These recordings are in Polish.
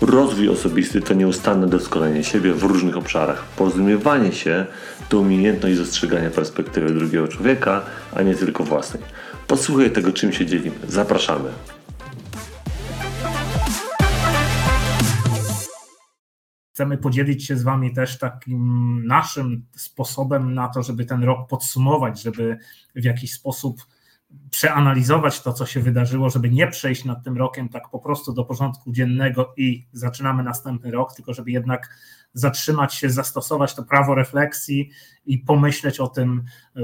Rozwój osobisty to nieustanne doskonalenie siebie w różnych obszarach. Porozumiewanie się to umiejętność dostrzegania perspektywy drugiego człowieka, a nie tylko własnej. Posłuchaj tego, czym się dzielimy. Zapraszamy. Chcemy podzielić się z Wami też takim naszym sposobem na to, żeby ten rok podsumować, żeby w jakiś sposób przeanalizować to, co się wydarzyło, żeby nie przejść nad tym rokiem tak po prostu do porządku dziennego i zaczynamy następny rok, tylko żeby jednak zatrzymać się, zastosować to prawo refleksji i pomyśleć o tym, y,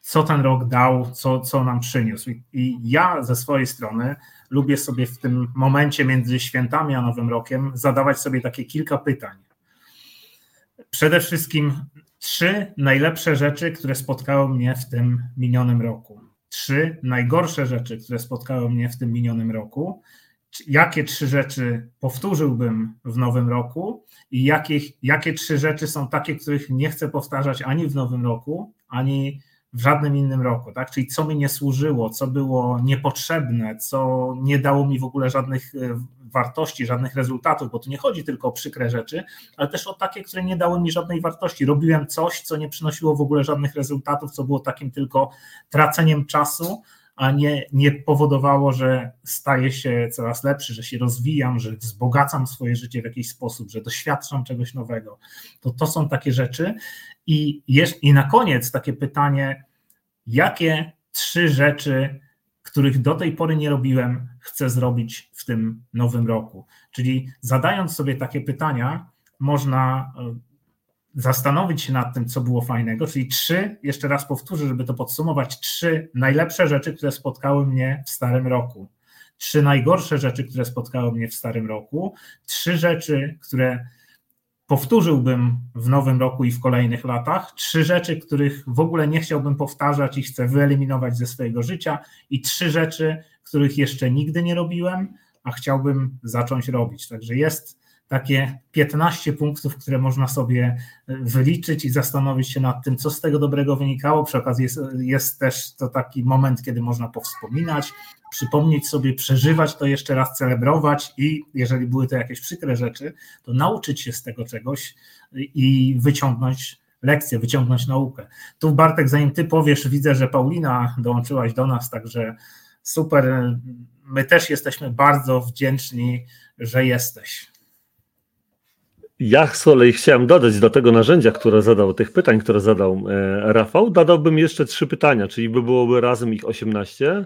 co ten rok dał, co, co nam przyniósł. I ja ze swojej strony lubię sobie w tym momencie między świętami a Nowym Rokiem zadawać sobie takie kilka pytań. Przede wszystkim trzy najlepsze rzeczy, które spotkały mnie w tym minionym roku trzy najgorsze rzeczy, które spotkały mnie w tym minionym roku, jakie trzy rzeczy powtórzyłbym w nowym roku i jakie, jakie trzy rzeczy są takie, których nie chcę powtarzać ani w nowym roku, ani w żadnym innym roku, tak? Czyli co mi nie służyło, co było niepotrzebne, co nie dało mi w ogóle żadnych e, wartości, żadnych rezultatów, bo tu nie chodzi tylko o przykre rzeczy, ale też o takie, które nie dały mi żadnej wartości. Robiłem coś, co nie przynosiło w ogóle żadnych rezultatów, co było takim tylko traceniem czasu, a nie, nie powodowało, że staję się coraz lepszy, że się rozwijam, że wzbogacam swoje życie w jakiś sposób, że doświadczam czegoś nowego. To to są takie rzeczy. I, jest, i na koniec takie pytanie, jakie trzy rzeczy których do tej pory nie robiłem, chcę zrobić w tym nowym roku. Czyli zadając sobie takie pytania, można e, zastanowić się nad tym, co było fajnego, czyli trzy, jeszcze raz powtórzę, żeby to podsumować, trzy najlepsze rzeczy, które spotkały mnie w starym roku, trzy najgorsze rzeczy, które spotkały mnie w starym roku, trzy rzeczy, które powtórzyłbym w nowym roku i w kolejnych latach. Trzy rzeczy, których w ogóle nie chciałbym powtarzać i chcę wyeliminować ze swojego życia, i trzy rzeczy, których jeszcze nigdy nie robiłem, a chciałbym zacząć robić. Także jest takie 15 punktów, które można sobie e, wyliczyć i zastanowić się nad tym, co z tego dobrego wynikało. Przy okazji jest, jest też to taki moment, kiedy można powspominać, przypomnieć sobie, przeżywać to jeszcze raz, celebrować i jeżeli były to jakieś przykre rzeczy, to nauczyć się z tego czegoś i wyciągnąć lekcję, wyciągnąć naukę. Tu Bartek, zanim ty powiesz, widzę, że Paulina dołączyłaś do nas, także super. My też jesteśmy bardzo wdzięczni, że jesteś. Ja z kolei chciałem dodać do tego narzędzia, które zadał, tych pytań, które zadał e, Rafał, dodałbym jeszcze trzy pytania, czyli by byłoby razem ich 18,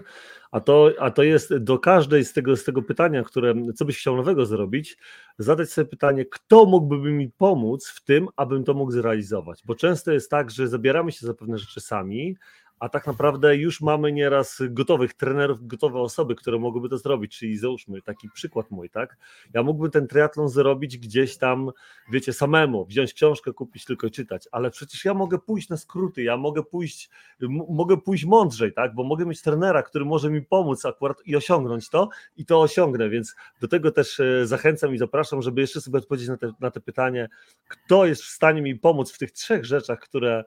a to, a to jest do każdej z tego, z tego pytania, które, co byś chciał nowego zrobić, zadać sobie pytanie, kto mógłby mi pomóc w tym, abym to mógł zrealizować, bo często jest tak, że zabieramy się za pewne rzeczy sami, a tak naprawdę już mamy nieraz gotowych trenerów, gotowe osoby, które mogłyby to zrobić, czyli załóżmy taki przykład mój, tak? Ja mógłbym ten triatlon zrobić gdzieś tam, wiecie, samemu, wziąć książkę, kupić, tylko czytać, ale przecież ja mogę pójść na skróty, ja mogę pójść, mogę pójść mądrzej, tak? Bo mogę mieć trenera, który może mi pomóc akurat i osiągnąć to i to osiągnę, więc do tego też e, zachęcam i zapraszam, żeby jeszcze sobie odpowiedzieć na te, na te pytanie, kto jest w stanie mi pomóc w tych trzech rzeczach, które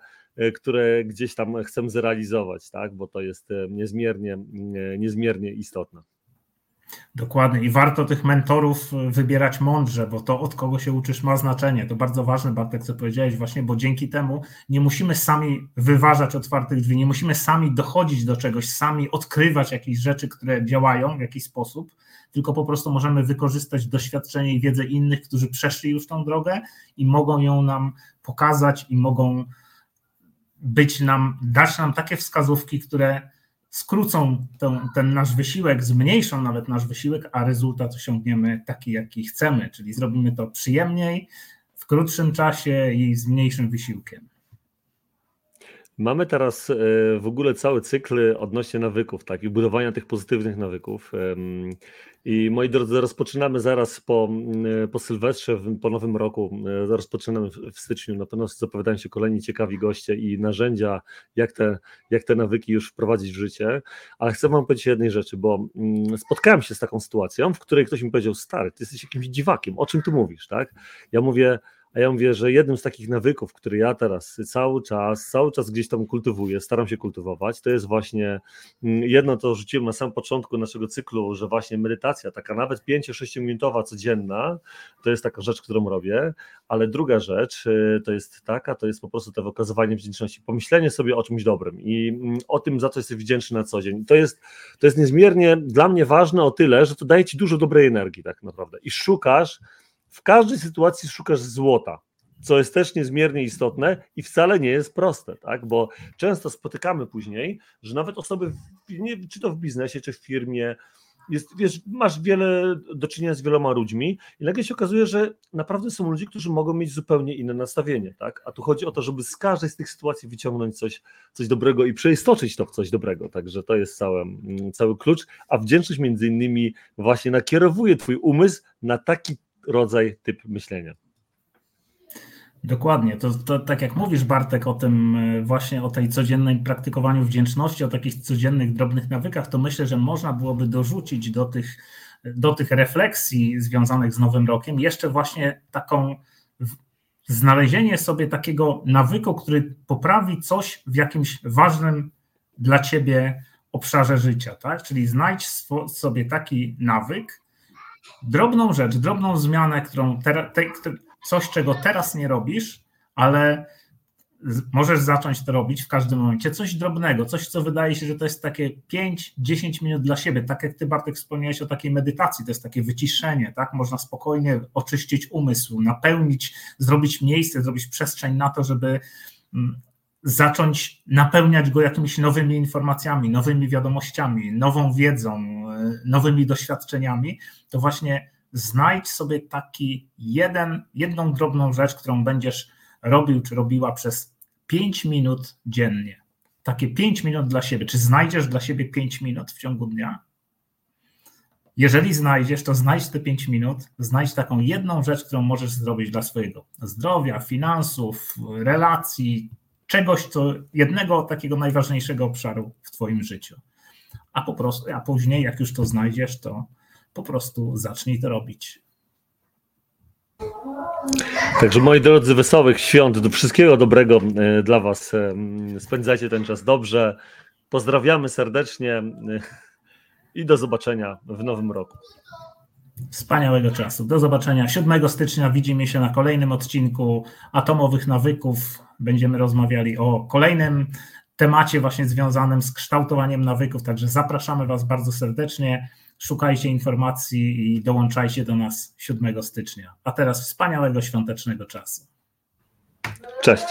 które gdzieś tam chcę zrealizować, tak? bo to jest e, niezmiernie, e, niezmiernie istotne. Dokładnie i warto tych mentorów wybierać mądrze, bo to od kogo się uczysz ma znaczenie. To bardzo ważne, Bartek, co powiedziałeś właśnie, bo dzięki temu nie musimy sami wyważać otwartych drzwi, nie musimy sami dochodzić do czegoś, sami odkrywać jakieś rzeczy, które działają w jakiś sposób, tylko po prostu możemy wykorzystać doświadczenie i wiedzę innych, którzy przeszli już tą drogę i mogą ją nam pokazać i mogą być nam, dać nam takie wskazówki, które skrócą ten, ten nasz wysiłek, zmniejszą nawet nasz wysiłek, a rezultat osiągniemy taki, jaki chcemy, czyli zrobimy to przyjemniej, w krótszym czasie i z mniejszym wysiłkiem. Mamy teraz e, w ogóle cały cykl odnośnie nawyków, tak, i budowania tych pozytywnych nawyków. I moi drodzy, rozpoczynamy zaraz po, mm, po Sylwestrze, po Nowym Roku, e, rozpoczynamy w styczniu. Na pewno zapowiadają się kolejni ciekawi goście i narzędzia, jak te, jak te nawyki już wprowadzić w życie. Ale chcę Wam powiedzieć jednej rzeczy, bo mm, spotkałem się z taką sytuacją, w której ktoś mi powiedział: Stary, ty jesteś jakimś dziwakiem, o czym tu mówisz, tak? Ja mówię, a ja mówię, że jednym z takich nawyków, który ja teraz cały czas, cały czas gdzieś tam kultywuję, staram się kultywować, to jest właśnie mm, jedno, to rzuciłem na samym początku naszego cyklu, że właśnie medytacja, taka nawet 5-6 minutowa codzienna, to jest taka rzecz, którą robię, ale druga rzecz y, to jest taka, to jest po prostu to wykazywanie wdzięczności, pomyślenie sobie o czymś dobrym i mm, o tym, za co jesteś wdzięczny na co dzień. To jest, to jest niezmiernie dla mnie ważne o tyle, że to daje ci dużo dobrej energii tak naprawdę i szukasz w każdej sytuacji szukasz złota, co jest też niezmiernie istotne i wcale nie jest proste, tak? bo często spotykamy później, że nawet osoby, czy to w biznesie, czy w firmie, jest, wiesz, masz wiele do czynienia z wieloma ludźmi i nagle się okazuje, że naprawdę są ludzie, którzy mogą mieć zupełnie inne nastawienie, tak? A tu chodzi o to, żeby z każdej z tych sytuacji wyciągnąć coś, coś dobrego i przeistoczyć to w coś dobrego, także to jest cały, cały klucz, a wdzięczność między innymi właśnie nakierowuje twój umysł na taki rodzaj, typ myślenia. Dokładnie. To, to tak jak mówisz, Bartek, o tym e, właśnie o tej codziennej praktykowaniu wdzięczności, o takich codziennych drobnych nawykach, to myślę, że można byłoby dorzucić do tych, do tych refleksji związanych z Nowym Rokiem jeszcze właśnie taką znalezienie sobie takiego nawyku, który poprawi coś w jakimś ważnym dla ciebie obszarze życia, tak? Czyli znajdź sobie taki nawyk, drobną rzecz, drobną zmianę, którą te, coś, czego teraz nie robisz, ale możesz zacząć to robić w każdym momencie. Coś drobnego, coś, co wydaje się, że to jest takie 5-10 minut dla siebie. Tak jak ty, Bartek, wspomniałeś o takiej medytacji, to jest takie wyciszenie, tak? Można spokojnie oczyścić umysł, napełnić, zrobić miejsce, zrobić przestrzeń na to, żeby mm, zacząć napełniać go jakimiś nowymi informacjami, nowymi wiadomościami, nową wiedzą, nowymi doświadczeniami, to właśnie znajdź sobie taki jeden, jedną drobną rzecz, którą będziesz robił czy robiła przez 5 minut dziennie. Takie 5 minut dla siebie. Czy znajdziesz dla siebie 5 minut w ciągu dnia? Jeżeli znajdziesz, to znajdź te 5 minut, znajdź taką jedną rzecz, którą możesz zrobić dla swojego zdrowia, finansów, relacji, czegoś, co jednego takiego najważniejszego obszaru w Twoim życiu. A po prostu, a później, jak już to znajdziesz, to po prostu zacznij to robić. Także moi drodzy, wesołych świąt, do wszystkiego dobrego e, dla Was. E, spędzajcie ten czas dobrze. Pozdrawiamy serdecznie e, i do zobaczenia w nowym roku. Wspaniałego czasu. Do zobaczenia 7 stycznia. Widzimy się na kolejnym odcinku Atomowych Nawyków. Będziemy rozmawiali o kolejnym temacie właśnie związanym z kształtowaniem nawyków. Także zapraszamy Was bardzo serdecznie. Szukajcie informacji i dołączajcie do nas 7 stycznia. A teraz wspaniałego świątecznego czasu. Cześć.